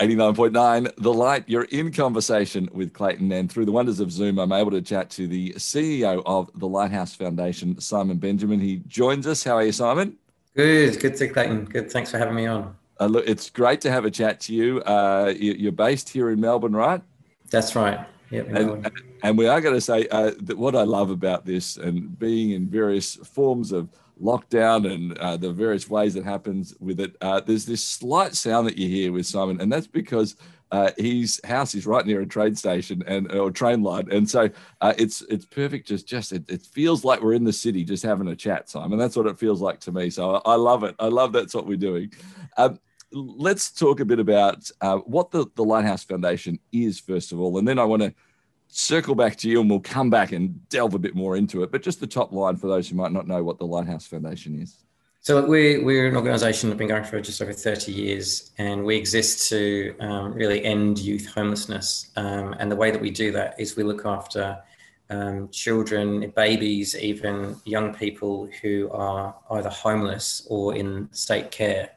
89.9 The Light. You're in conversation with Clayton, and through the wonders of Zoom, I'm able to chat to the CEO of the Lighthouse Foundation, Simon Benjamin. He joins us. How are you, Simon? Good, good to Clayton. Good. Thanks for having me on. Uh, look, it's great to have a chat to you. Uh, you're based here in Melbourne, right? That's right. Yep, and, and, we are going to say uh, that what I love about this and being in various forms of lockdown and uh, the various ways that happens with it. Uh, there's this slight sound that you hear with Simon, and that's because uh, his house is right near a train station and or train line, and so uh, it's it's perfect. Just just it, it, feels like we're in the city, just having a chat, Simon. That's what it feels like to me. So I, I love it. I love that's what we're doing. Um, let's talk a bit about uh, what the the Lighthouse Foundation is first of all, and then I want to circle back to you and we'll come back and delve a bit more into it. But just the top line for those who might not know what the Lighthouse Foundation is. So we're, we're an organisation that's been going for just over 30 years and we exist to um, really end youth homelessness. Um, and the way that we do that is we look after um, children, babies, even young people who are either homeless or in state care.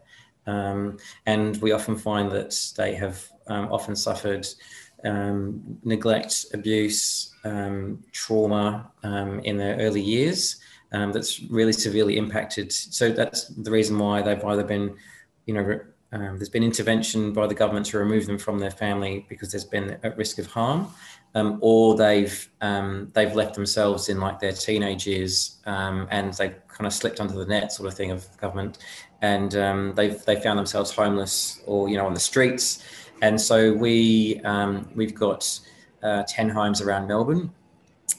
Um, and we often find that they have um, often suffered um, neglect, abuse, um, trauma um, in their early years um, that's really severely impacted. So that's the reason why they've either been, you know, um, there's been intervention by the government to remove them from their family because there's been at risk of harm, or they've they've left themselves in like their teenage years and they kind of slipped under the net, sort of thing of government, and they've they found themselves homeless or you know on the streets and so we um, we've got uh, ten homes around Melbourne,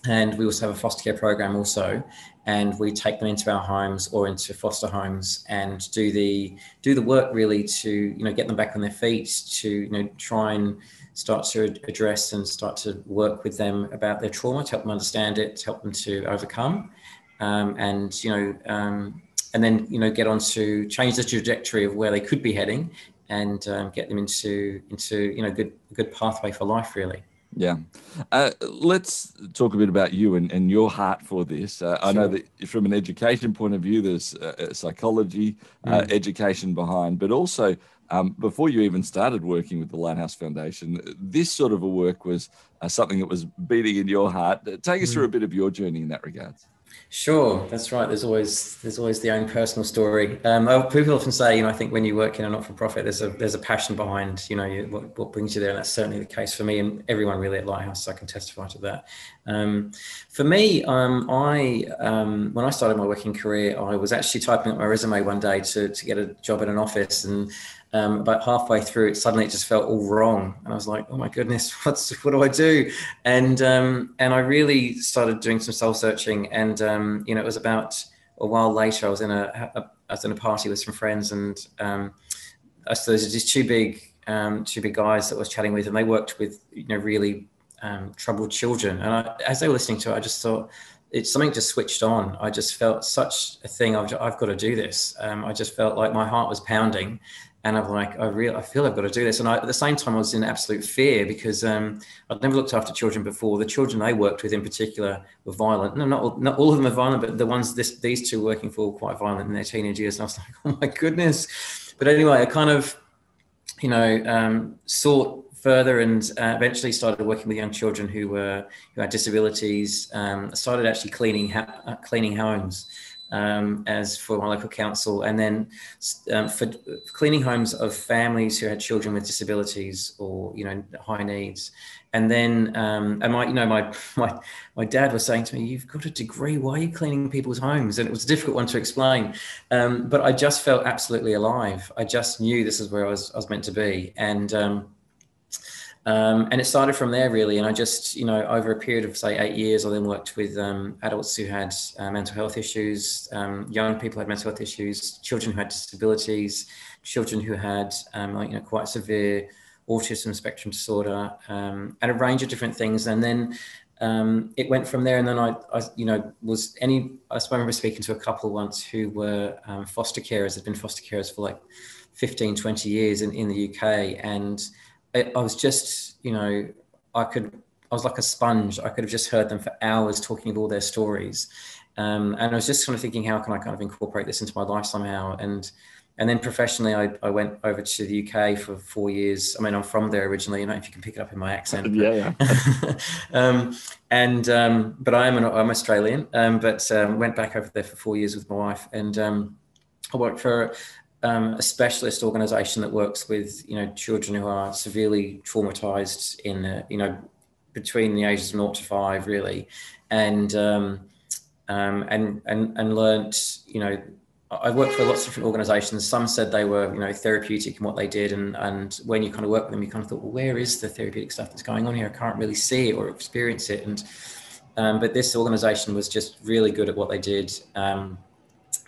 and we also have a foster care program also. And we take them into our homes or into foster homes and do the do the work really to you know get them back on their feet to you know try and start to address and start to work with them about their trauma to help them understand it, to help them to overcome, um, and you know um, and then you know get on to change the trajectory of where they could be heading and um, get them into into you know good good pathway for life really yeah uh, let's talk a bit about you and, and your heart for this uh, sure. i know that from an education point of view there's uh, psychology uh, mm. education behind but also um, before you even started working with the lighthouse foundation this sort of a work was uh, something that was beating in your heart take us mm. through a bit of your journey in that regard Sure, that's right. There's always there's always the own personal story. Um, people often say, you know, I think when you work in a not-for-profit, there's a there's a passion behind, you know, you, what, what, brings you there, and that's certainly the case for me and everyone really at Lighthouse. I can testify to that. Um, for me, um, I um, when I started my working career, I was actually typing up my resume one day to to get a job in an office, and um, about halfway through it suddenly it just felt all wrong. And i was like oh my goodness what's what do i do? And um, and i really started doing some soul searching and um, you know it was about a while later i was in a, a I was in a party with some friends and I so there's these two big um, two big guys that I was chatting with and they worked with you know really um, troubled children and I, as they were listening to it i just thought it's something just switched on. I just felt such a thing. I've, I've got to do this. Um, I just felt like my heart was pounding, and I'm like, I I feel I've got to do this. And I, at the same time, I was in absolute fear because um, I'd never looked after children before. The children I worked with, in particular, were violent. No, not not all of them are violent, but the ones this these two working for were quite violent in their teenage years. And I was like, oh my goodness. But anyway, I kind of, you know, um, sought further and uh, eventually started working with young children who were who had disabilities. Um, started actually cleaning ha- uh, cleaning homes um, as for my local council, and then um, for cleaning homes of families who had children with disabilities or you know high needs. And then, um, and my, you know, my, my, my dad was saying to me, "You've got a degree. Why are you cleaning people's homes?" And it was a difficult one to explain, um, but I just felt absolutely alive. I just knew this is where I was, I was meant to be, and um, and it started from there really. And I just, you know, over a period of say eight years, I then worked with um, adults who had uh, mental health issues, um, young people who had mental health issues, children who had disabilities, children who had, um, like, you know, quite severe autism spectrum disorder, um, and a range of different things. And then um, it went from there. And then I, I, you know, was any, I remember speaking to a couple once who were foster carers, had been foster carers for like 15, 20 years in, in the UK. And I, I was just, you know, I could, I was like a sponge. I could have just heard them for hours talking of all their stories. Um, and I was just kind of thinking, how can I kind of incorporate this into my life somehow? And and then professionally, I, I went over to the UK for four years. I mean, I'm from there originally. You know, if you can pick it up in my accent. yeah, yeah. um, and um, but I am an I'm Australian. Um, but um, went back over there for four years with my wife, and um, I worked for um, a specialist organisation that works with you know children who are severely traumatized in uh, you know between the ages of 0 to 5 really and um, um, and and and learnt you know I worked for lots of different organizations. Some said they were, you know, therapeutic in what they did. And, and when you kind of work with them, you kind of thought, well, where is the therapeutic stuff that's going on here? I can't really see it or experience it. And, um, but this organization was just really good at what they did. Um,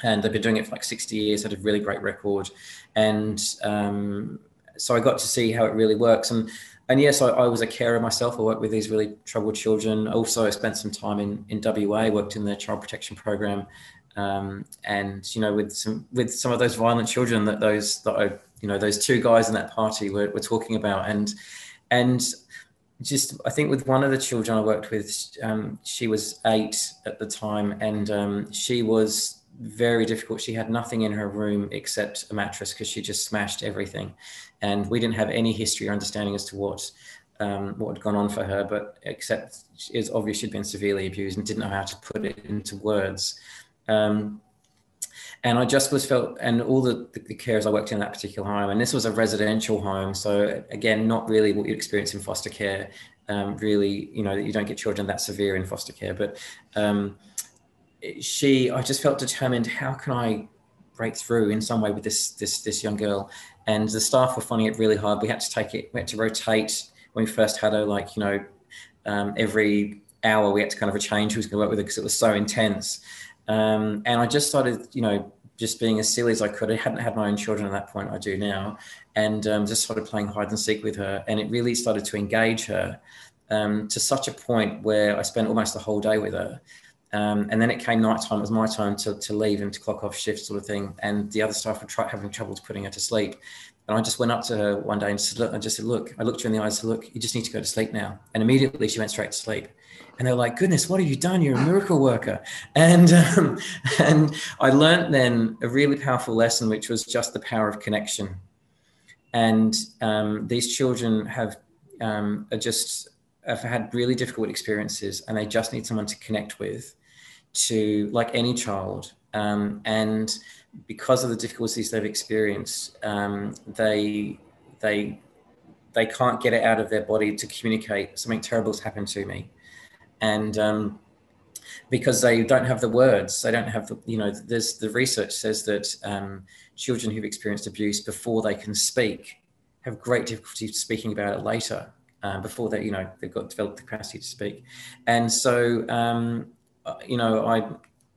and they've been doing it for like 60 years, had a really great record. And um, so I got to see how it really works. And, and yes, I, I, was a carer myself. I worked with these really troubled children. Also, I spent some time in, in WA, worked in the child protection program um, and you know with some with some of those violent children that those that I, you know those two guys in that party were, were talking about and and just I think with one of the children I worked with, um, she was eight at the time, and um, she was very difficult. She had nothing in her room except a mattress because she just smashed everything, and we didn't have any history or understanding as to what um, what had gone on for her. But except it's obvious she'd been severely abused and didn't know how to put it into words. Um, and I just was felt, and all the, the, the carers I worked in that particular home, and this was a residential home. So again, not really what you'd experience in foster care. Um, really, you know, that you don't get children that severe in foster care, but um, she, I just felt determined. How can I break through in some way with this this this young girl? And the staff were finding it really hard. We had to take it. We had to rotate when we first had her. Like you know, um, every hour we had to kind of change who was going to work with her because it was so intense. Um, and I just started, you know, just being as silly as I could. I hadn't had my own children at that point. I do now, and um, just started playing hide and seek with her, and it really started to engage her um, to such a point where I spent almost the whole day with her. Um, and then it came night time. It was my time to, to leave and to clock off shift, sort of thing. And the other staff were try, having trouble putting her to sleep. And I just went up to her one day and said, look, I just said, look, I looked her in the eyes and said, look, you just need to go to sleep now. And immediately she went straight to sleep and they're like, "Goodness, what have you done? You're a miracle worker." And um, and I learned then a really powerful lesson, which was just the power of connection. And um, these children have um, are just have had really difficult experiences, and they just need someone to connect with, to like any child. Um, and because of the difficulties they've experienced, um, they they they can't get it out of their body to communicate something terrible has happened to me and um, because they don't have the words, they don't have the you know. There's the research says that um, children who've experienced abuse before they can speak have great difficulty speaking about it later. Uh, before they, you know, they've got developed the capacity to speak, and so um, you know, I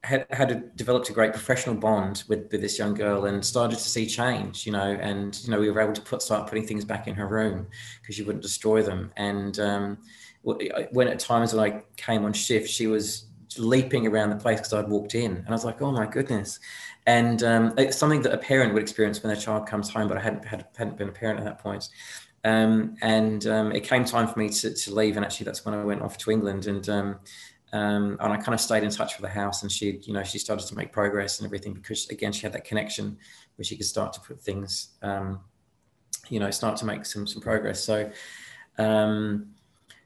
had, had developed a great professional bond with, with this young girl and started to see change, you know, and, you know, we were able to put, start putting things back in her room because she wouldn't destroy them. And, um, when at times when I came on shift, she was leaping around the place because I'd walked in, and I was like, "Oh my goodness!" And um, it's something that a parent would experience when their child comes home, but I hadn't had, hadn't been a parent at that point. Um, and um, it came time for me to, to leave, and actually that's when I went off to England, and um, um, and I kind of stayed in touch with the house, and she, you know, she started to make progress and everything because again she had that connection where she could start to put things, um, you know, start to make some some progress. So. Um,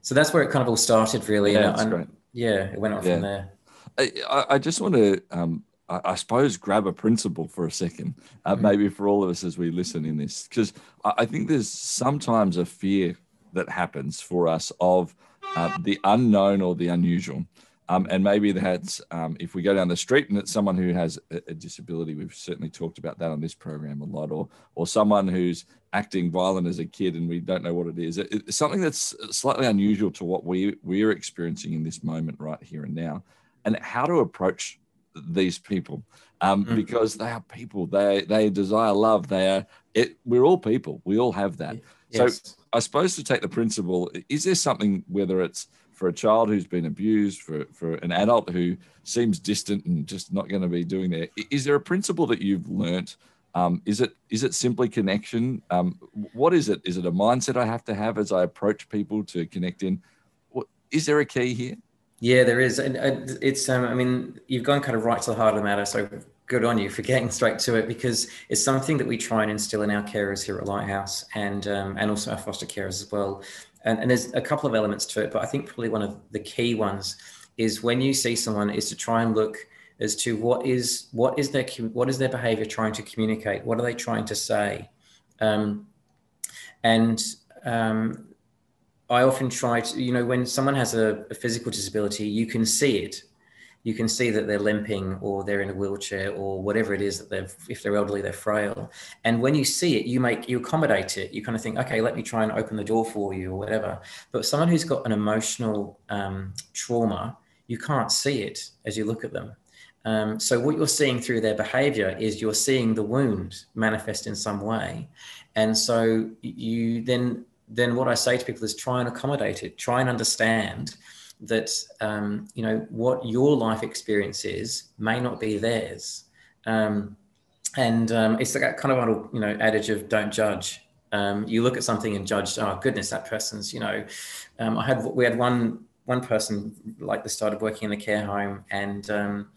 so that's where it kind of all started, really. Yeah, and, great. yeah it went on yeah. from there. I, I just want to, um, I, I, suppose, grab a principle for a second, uh, mm-hmm. maybe for all of us as we listen in this, because I, I, think there's sometimes a fear that happens for us of uh, the unknown or the unusual. Um, and maybe that's um, if we go down the street and it's someone who has a, a, disability. We've certainly talked about that on this program a lot, or or someone who's acting violent as a kid and we don't know what it is. It, it's something that's slightly unusual to what we we're experiencing in this moment right here and now, and how to approach these people um, mm. because they are people. They they desire love. They are. It, we're all people. We all have that. Yes. So I suppose to take the principle, is there something whether it's for a child who's been abused, for, for an adult who seems distant and just not going to be doing that. Is there a principle that you've learnt? Um, is it is it simply connection? Um, what is it? Is it a mindset I have to have as I approach people to connect in? Is there a key here? Yeah, there is, and it's. Um, I mean, you've gone kind of right to the heart of the matter. So good on you for getting straight to it because it's something that we try and instill in our carers here at Lighthouse and um, and also our foster carers as well. And, and there's a couple of elements to it, but I think probably one of the key ones is when you see someone is to try and look as to what is what is their what is their behavior trying to communicate what are they trying to say um, and um, i often try to you know when someone has a, a, physical disability you can see it you can see that they're limping or they're in a wheelchair or whatever it is that they've if they're elderly they're frail. And when you see it you make you accommodate it. You kind of think okay let me try and open the door for you or whatever. But someone who's got an emotional um, trauma you can't see it as you look at them. Um, so what you're seeing through their behavior is you're seeing the wound manifest in some way. And so you then then what I say to people is try and accommodate it, try and understand that um, you know what your life experience is may not be theirs. Um, and um, it's like kind of a you know adage of don't judge. Um, you look at something and judge. Oh goodness, that person's you know. Um, I had we had one one person like this started working in the care home and um,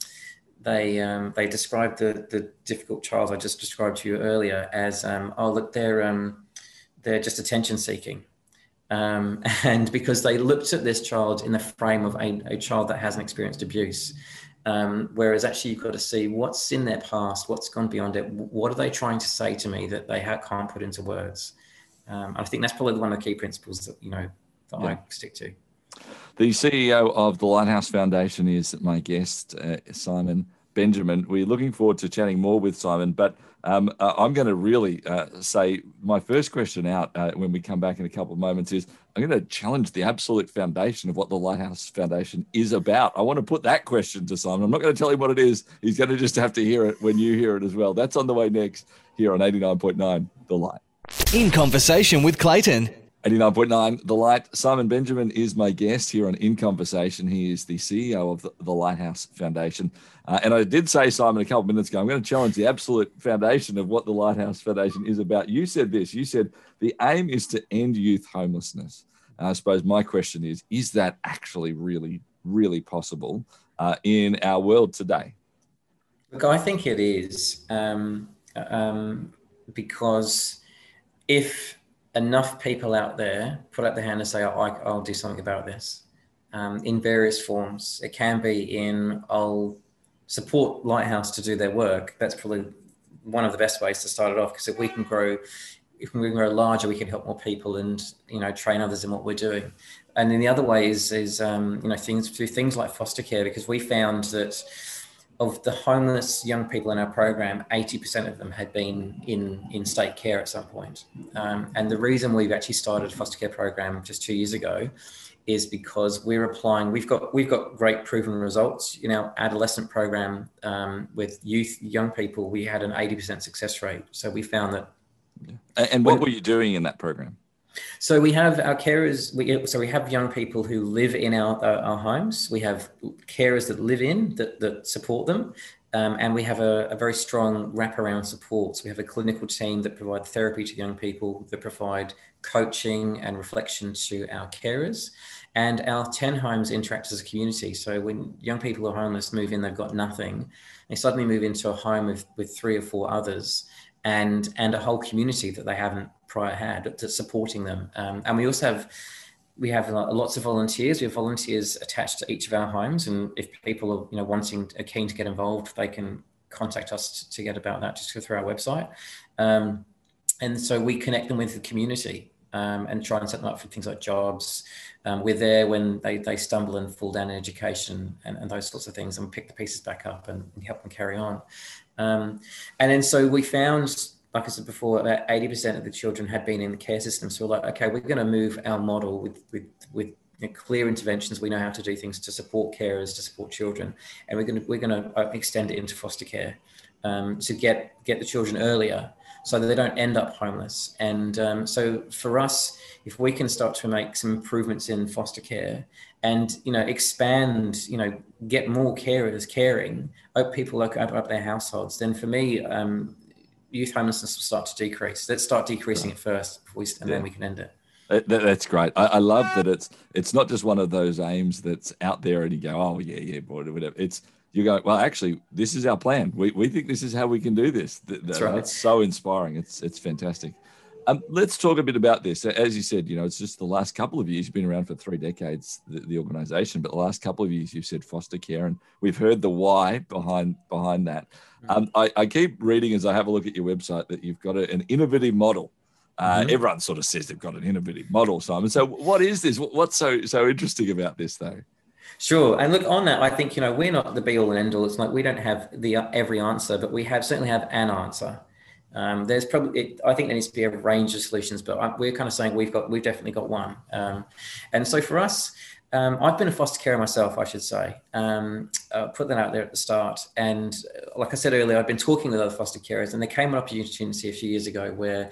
they um, they described the the difficult child I just described to you earlier as um, oh look they're um, they're just attention seeking, um, and because they looked at this child in the frame of a, a child that hasn't experienced abuse, um, whereas actually you've got to see what's in their past, what's gone beyond it, what are they trying to say to me that they can't put into words. Um, I think that's probably one of the key principles that you know that yeah. I stick to. The CEO of the Lighthouse Foundation is my guest, uh, Simon Benjamin. We're looking forward to chatting more with Simon, but um, uh, I'm going to really uh, say my first question out uh, when we come back in a couple of moments is I'm going to challenge the absolute foundation of what the Lighthouse Foundation is about. I want to put that question to Simon. I'm not going to tell him what it is. He's going to just have to hear it when you hear it as well. That's on the way next here on 89.9 The Light. In conversation with Clayton. 89.9 The Light. Simon Benjamin is my guest here on In Conversation. He is the CEO of the, the Lighthouse Foundation. Uh, and I did say, Simon, a couple of minutes ago, I'm going to challenge the absolute foundation of what the Lighthouse Foundation is about. You said this you said the aim is to end youth homelessness. Uh, I suppose my question is is that actually really, really possible uh, in our world today? Look, I think it is um, um, because if enough people out there put up their hand and say, oh, I, will do something about this um, in various forms. It can be in, I'll support Lighthouse to do their work. That's probably one of the best ways to start it off because if we can grow, if we can grow larger, we can help more people and, you know, train others in what we're doing. And then the other way is, is um, you know, things through things like foster care, because we found that of the homeless young people in our program, 80% of them had been in, in state care at some point. Um, and the reason we've actually started a foster care program just two years ago is because we're applying, we've got, we've got great proven results. In our adolescent program um, with youth, young people, we had an 80% success rate. So we found that. And what were you doing in that program? So we have our carers. We, so we have young people who live in our uh, our homes. We have carers that live in that that support them, um, and we have a, a, very strong wraparound support. So we have a clinical team that provide therapy to young people, that provide coaching and reflection to our carers. And our 10 homes interact as a community. So when young people are homeless move in, they've got nothing. They suddenly move into a home with, with three or four others and, and a whole community that they haven't prior had that's supporting them. Um, and we also have we have lots of volunteers. We have volunteers attached to each of our homes, and if people are you know wanting are keen to get involved, they can contact us to get about that just go through our website. Um, and so we connect them with the community um, and try and set them up for things like jobs. Um, we're there when they, they stumble and fall down in education and, and those sorts of things, and pick the pieces back up and, and help them carry on. Um, and then so we found like I said before, about 80% of the children had been in the care system. So we're like, okay, we're going to move our model with, with, with you know, clear interventions. We know how to do things to support carers, to support children. And we're going to, we're going to uh, extend it into foster care um, to get, get the children earlier so that they don't end up homeless. And um, so for us, if we can start to make some improvements in foster care and you know expand you know get more carers caring open people open up their households then for me um, youth homelessness will start to decrease. Let's start decreasing it first, we, and yeah. then we can end it. That, that's great. I, I, love that it's it's not just one of those aims that's out there and you go, oh yeah, yeah, boy, whatever. It's you go, well, actually, this is our plan. We, we think this is how we can do this. That's right. It's so inspiring. It's it's fantastic. Um, let's talk a bit about this. As you said, you know, it's just the last couple of years. You've been around for three decades, the, the organisation, but the last couple of years, you've said foster care, and we've heard the why behind behind that. Mm. Um, I, I, keep reading as I have a look at your website that you've got a, an innovative model. Uh, mm-hmm. Everyone sort of says they've got an innovative model, Simon. So, what is this? What's so so interesting about this, though? Sure, and look on that. I think you know we're not the be all and end all. It's like we don't have the uh, every answer, but we have certainly have an answer. Um, there's probably, it, I think there needs to be a range of solutions, but I, we're kind of saying we've got, we've definitely got one. Um, and so for us, um, I've been a foster carer myself, I should say. Um, put that out there at the start. And uh, like I said earlier, I've been talking with other foster carers, and there came an opportunity a few years ago where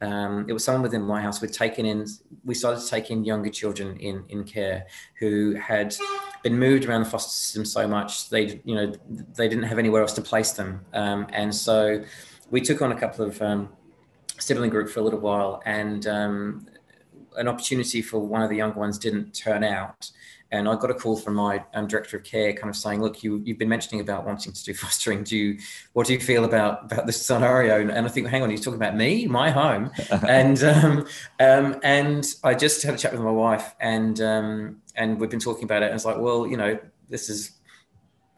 um, it was someone within my house. We'd taken in, we started to take in younger children in in care who had been moved around the foster system so much they, you know, they didn't have anywhere else to place them, um, and so we took on a couple of um, sibling group for a little while, and um, an opportunity for one of the younger ones didn't turn out. And I got a call from my um, director of care, kind of saying, "Look, you you've been mentioning about wanting to do fostering. Do you what do you feel about about this scenario?" And, and I think, hang on, he's talking about me, my home, and um, um, and I just had a chat with my wife, and um, and we've been talking about it. And it's like, well, you know, this is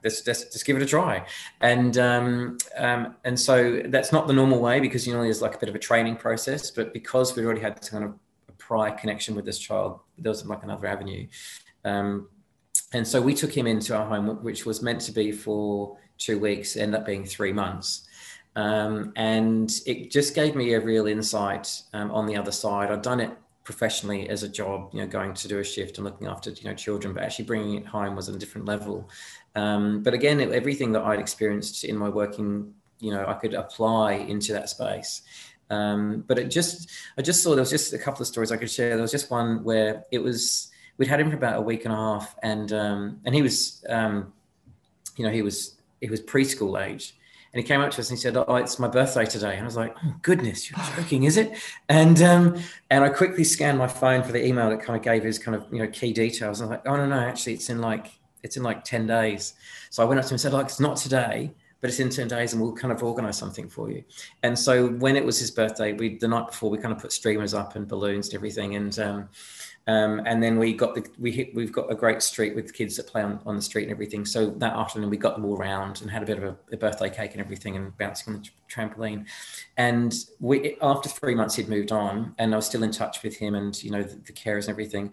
let's, let's just give it a try. And um, um, and so that's not the normal way because you know there's like a bit of a training process, but because we'd already had kind of a prior connection with this child, there was like another avenue. Um, and so we took him into our home, which was meant to be for two weeks, ended up being three months. Um, and it just gave me a real insight um, on the other side. I'd done it professionally as a job, you know, going to do a shift and looking after, you know, children, but actually bringing it home was on a different level. Um, but again, everything that I'd experienced in my working, you know, I could apply into that space. Um, but it just, I just saw there was just a couple of stories I could share. There was just one where it was, we'd had him for about a week and a half, and um, and he was, um, you know, he was he was preschool age, and he came up to us and he said, "Oh, it's my birthday today." And I was like, "Oh goodness, you're joking, is it?" And um, and I quickly scanned my phone for the email that kind of gave his kind of you know key details. I was like, "Oh no, no, actually, it's in like it's in like 10 days. So I went up to him and said, like, it's not today, but it's in 10 days and we'll kind of organize something for you. And so when it was his birthday, we, the night before, we kind of put streamers up and balloons and everything. And, um, um, and then we got the we hit we've got a great street with kids that play on, on the street and everything. So that afternoon we got them all around and had a bit of a, a birthday cake and everything and bouncing on the trampoline. And we after three months he'd moved on and I was still in touch with him and you know the, the carers and everything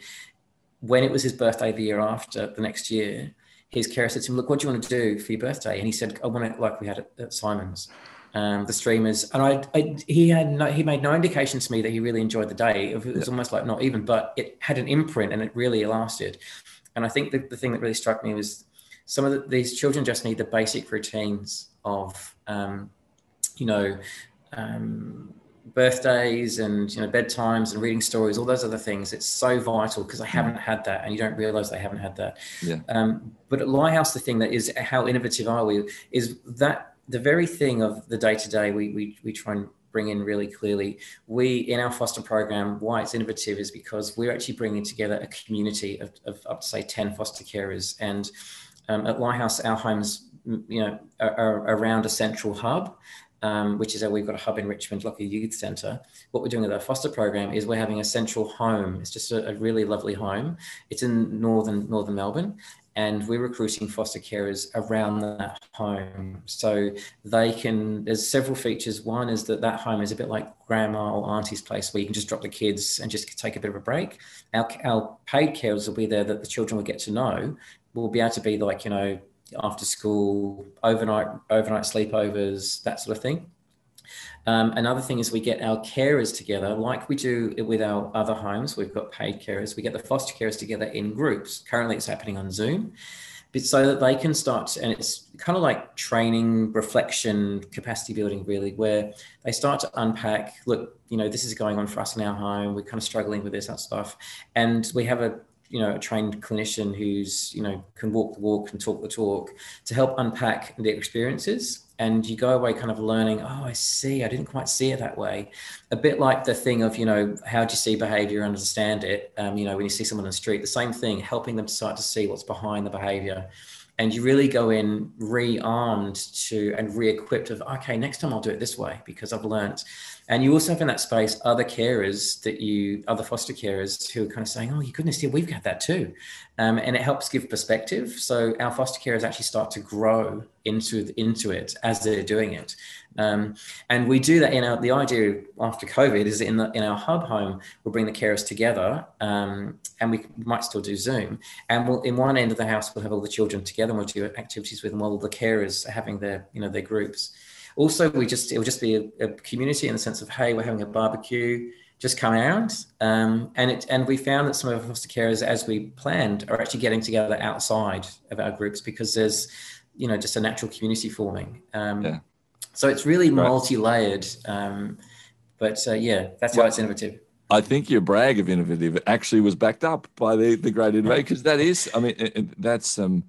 when it was his birthday the year after, the next year, his carer said to him, "Look, what do you want to do for your birthday?" And he said, "I want it like we had at, at Simon's." Um, the streamers, and I, I, he had no, he made no indication to me that he really enjoyed the day. It was almost like not even, but it had an imprint and it really lasted. And I think the, the thing that really struck me was some of the, these children just need the basic routines of, um, you know, um, birthdays and you know bedtimes and reading stories all those other things it's so vital because i haven't had that and you don't realize they haven't had that yeah. um, but at lighthouse the thing that is how innovative are we is that the very thing of the day to day we we we try and bring in really clearly we in our foster program why it's innovative is because we're actually bringing together a community of, of up to say 10 foster carers and um, at lighthouse our homes you know are, are around a central hub um, which is how we've got a hub in Richmond, like a youth centre. What we're doing with our foster program is we're having a central home. It's just a, a really lovely home. It's in northern northern Melbourne, and we're recruiting foster carers around that home. So they can there's several features. One is that that home is a bit like grandma or auntie's place where you can just drop the kids and just take a bit of a break. Our, our paid carers will be there that the children will get to know We'll be able to be like you know after school, overnight overnight sleepovers, that sort of thing. Um, another thing is we get our carers together, like we do with our other homes. We've got paid carers. We get the foster carers together in groups. Currently, it's happening on Zoom, but so that they can start. And it's kind of like training, reflection, capacity building, really, where they start to unpack. Look, you know, this is going on for us in our home. We're kind of struggling with this that stuff, and we have a you know a trained clinician who's you know can walk the walk and talk the talk to help unpack the experiences and you go away kind of learning oh i see. I didn't quite see it that way. A bit like the thing of you know how do you see behavior understand it? Um, you know when you see someone on the street the same thing helping them start to see what's behind the behavior. And you really go in rearmed to and re-equipped of okay next time i'll do it this way because i've learned and you also have in that space other carers that you other foster carers who are kind of saying oh your goodness yeah we've got that too. Um, and it helps give perspective. So our foster carers actually start to grow into into it as they're doing it. Um, and we do that in our the idea after covid is in the in our hub home we'll bring the carers together um, and we might still do zoom. And we'll in one end of the house we'll have all the children together and we'll do activities with them while the carers are having their you know their groups also we just it will just be a, a community in the sense of hey we're having a barbecue just come out. Um, and it and we found that some of our foster carers, as we planned, are actually getting together outside of our groups because there's, you know, just a natural community forming. Um, yeah. So it's really right. multi-layered. Um, but uh, yeah, that's well, how it's innovative. I think your brag of innovative actually was backed up by the the great innovator because that is, I mean, it, it, that's um,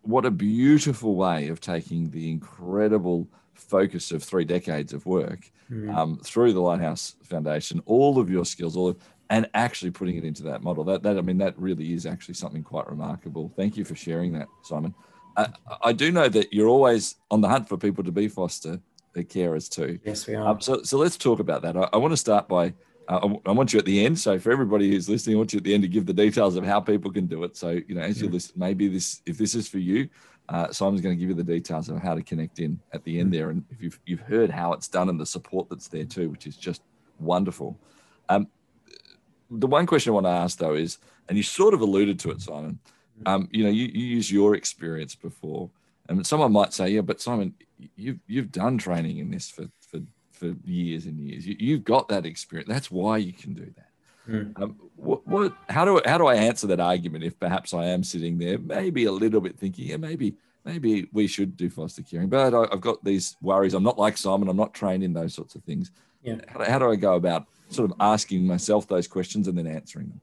what a beautiful way of taking the incredible focus of three decades of work mm. um, through the Lighthouse Foundation, all of your skills, all of, and actually putting it into that model. That that I mean, that really is actually something quite remarkable. Thank you for sharing that, Simon. I, I do know that you're always on the hunt for people to be foster carers too. Yes, we are. Um, so, so let's talk about that. I, I want to start by. Uh, I want you at the end. So for everybody who's listening, I want you at the end to give the details of how people can do it. So you know, as you listen, maybe this, if this is for you, uh, Simon's going to give you the details of how to connect in at the end there. And if you've you've heard how it's done and the support that's there too, which is just wonderful. Um, the one question I want to ask though is, and you sort of alluded to it, Simon. Um, you know, you, you use your experience before, and someone might say, "Yeah, but Simon, you've you've done training in this for for for years and years. You, have got that experience. That's why you can do that." Mm. Um, what, what, how do how do I answer that argument if perhaps I am sitting there, maybe a little bit thinking, yeah, maybe maybe we should do foster caring, but I, have got these worries. I'm not like Simon. I'm not trained in those sorts of things. Yeah. How, how do I go about sort of asking myself those questions and then answering them?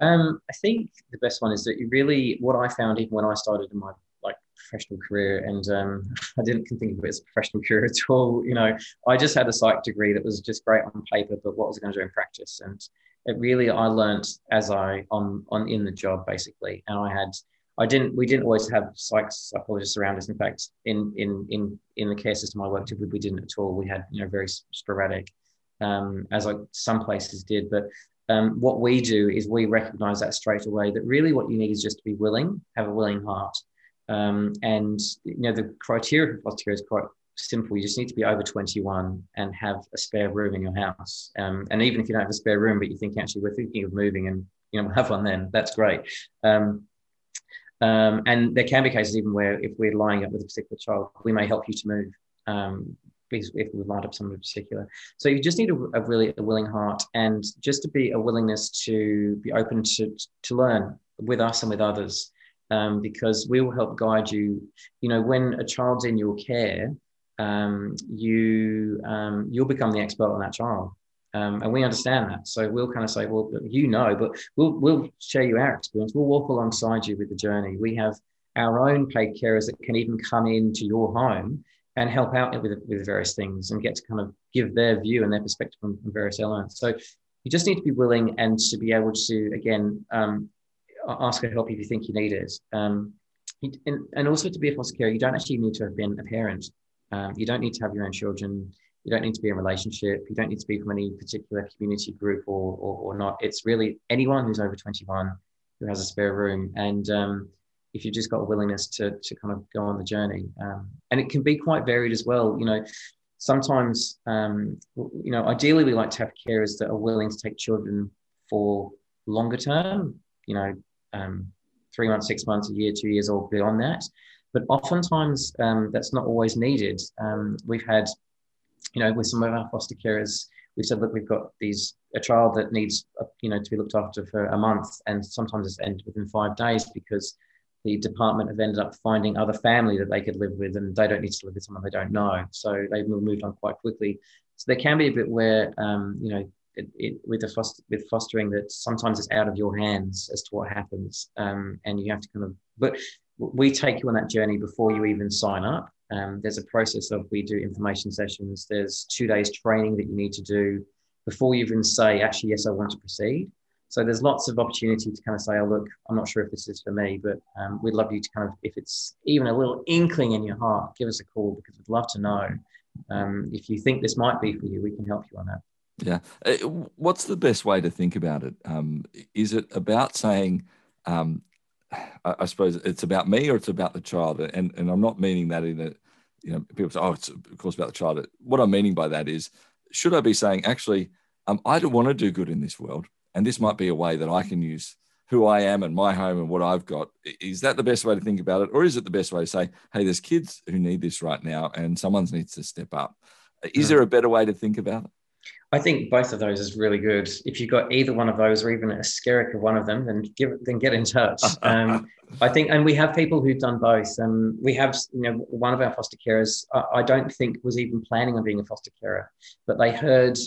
Um, I think the best one is that you really, what I found even when I started in my like professional career, and um, I didn't think of it as a professional career at all. You know, I just had a psych degree that was just great on paper, but what was I going to do in practice? And it really I learned as I on on in the job basically, and I had I didn't we didn't always have psych psychologists around us. In fact, in in in in the care system I worked with, we didn't at all. We had you know very sporadic, um, as like some places did, but. Um, what we do is we recognize that straight away that really what you need is just to be willing, have a willing heart. Um, and you know the criteria for foster care is quite simple. You just need to be over 21 and have a spare room in your house. Um, and even if you don't have a spare room, but you think actually we're thinking of moving and you know we'll have one, then that's great. Um, um, and there can be cases even where if we're lining up with a particular child, we may help you to move um, if we've lined up someone in particular. So you just need a, a, really a willing heart and just to be a willingness to be open to to learn with us and with others. Um, because we will help guide you. You know, when a child's in your care, um, you um, you'll become the expert on that child. Um, and we understand that. So we'll kind of say, well, you know, but we'll we'll share you our experience. We'll walk alongside you with the journey. We have our own paid carers that can even come into your home and help out with with various things and get to kind of give their view and their perspective on, on various elements. So you just need to be willing and to be able to again um, ask for help if you think you need it. Um, and, and also to be a foster carer, you don't actually need to have been a parent. Um, you don't need to have your own children. You don't need to be in a relationship. You don't need to be from any particular community group or, or, or not. It's really anyone who's over 21 who has a spare room. And um, if you've just got a willingness to, to kind of go on the journey. Um, and it can be quite varied as well. You know, sometimes, um, you know, ideally we like to have carers that are willing to take children for longer term, you know, um, three months, six months, a year, two years, or beyond that. But oftentimes um, that's not always needed. Um, we've had, you know, with some of our foster carers, we've said, look, we've got these a child that needs, uh, you know, to be looked after for a month, and sometimes it's ended within five days because the department have ended up finding other family that they could live with, and they don't need to live with someone they don't know, so they've moved on quite quickly. So there can be a bit where, um, you know, it, it, with foster, with fostering that sometimes it's out of your hands as to what happens, um, and you have to kind of. But we take you on that journey before you even sign up. Um, there's a process of we do information sessions. There's two days training that you need to do before you even say, actually, yes, I want to proceed. So there's lots of opportunity to kind of say, oh, look, I'm not sure if this is for me, but um, we'd love you to kind of, if it's even a little inkling in your heart, give us a call because we'd love to know. Um, if you think this might be for you, we can help you on that. Yeah. Uh, what's the best way to think about it? Um, is it about saying, um, I, I, suppose it's about me or it's about the child? And, and I'm not meaning that in a, you know, people say, oh, it's of course about the child. What I'm meaning by that is, should I be saying, actually, um, I don't want to do good in this world, and this might be a way that I can use who I am and my home and what I've got. Is that the best way to think about it, or is it the best way to say, hey, there's kids who need this right now, and someone needs to step up? Is there a better way to think about it? I think both of those is really good. If you've got either one of those, or even a skerrick of one of them, then give then get in touch. Um, I think, and we have people who've done both. Um, we have, you know, one of our foster carers. I, I don't think was even planning on being a foster carer, but they heard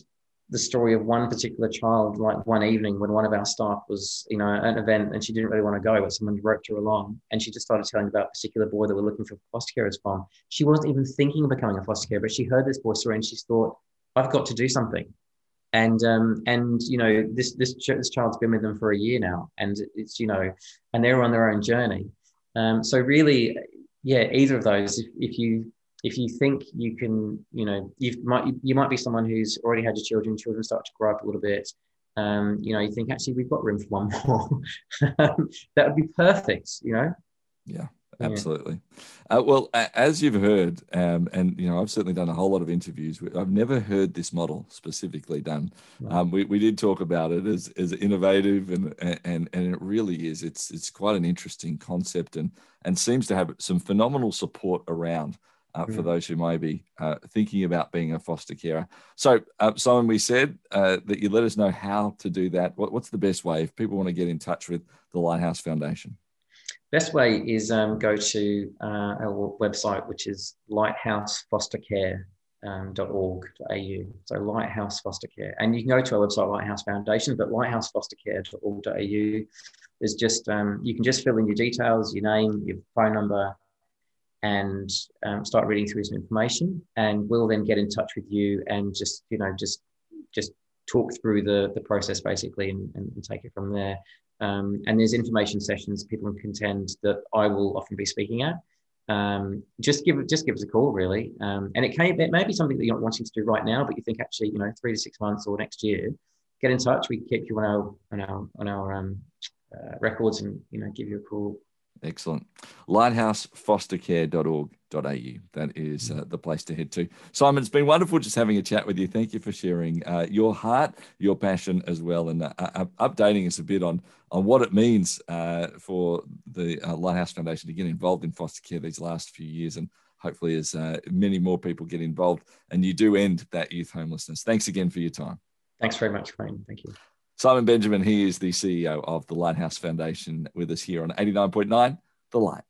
the story of one particular child, like one evening when one of our staff was, you know, at an event and she didn't really want to go, but someone roped her along, and she just started telling about a particular boy that we're looking for foster carers from. She wasn't even thinking of becoming a foster carer, but she heard this boy story and she thought, I've got to do something. And um, and you know this this this child's been with them for a year now, and it's you know, and they're on their own journey. Um, so really, yeah, either of those. If, if you if you think you can, you know, you might you might be someone who's already had your children. Children start to grow up a little bit. Um, you know, you think actually we've got room for one more. that would be perfect. You know. Yeah. Absolutely. Yeah. Uh, well, as you've heard, um, and you know, I've certainly done a whole lot of interviews. I've never heard this model specifically done. Um, we, we did talk about it as, as innovative, and and and it really is. It's it's quite an interesting concept, and and seems to have some phenomenal support around. Uh, for those who may be uh, thinking about being a foster carer. So, uh, Simon, we said uh, that you let us know how to do that. What, what's the best way if people want to get in touch with the Lighthouse Foundation? The best way is um, go to uh, our website, which is lighthousefostercare.org.au. Um, so Lighthouse Foster Care, and you can go to our website, Lighthouse Foundation, but lighthousefostercare.org.au is just um, you can just fill in your details, your name, your phone number, and um, start reading through some information, and we'll then get in touch with you and just you know just just talk through the the process basically and, and take it from there. Um, and there's information sessions people can attend that I will often be speaking at. Um, just give just give us a call, really. Um, and it it may be something that you're not wanting to do right now, but you think actually, you know, three to six months or next year, get in touch. We keep you on our on our on our um, uh, records and you know give you a call Excellent. Lighthousefostercare.org.au. That is uh, the place to head to. Simon, it's been wonderful just having a chat with you. Thank you for sharing uh, your heart, your passion as well, and uh, updating us a bit on, on what it means uh, for the uh, Lighthouse Foundation to get involved in foster care these last few years. And hopefully, as uh, many more people get involved and you do end that youth homelessness. Thanks again for your time. Thanks very much, Wayne. Thank you. Simon Benjamin, he is the CEO of the Lighthouse Foundation with us here on 89.9 The Light.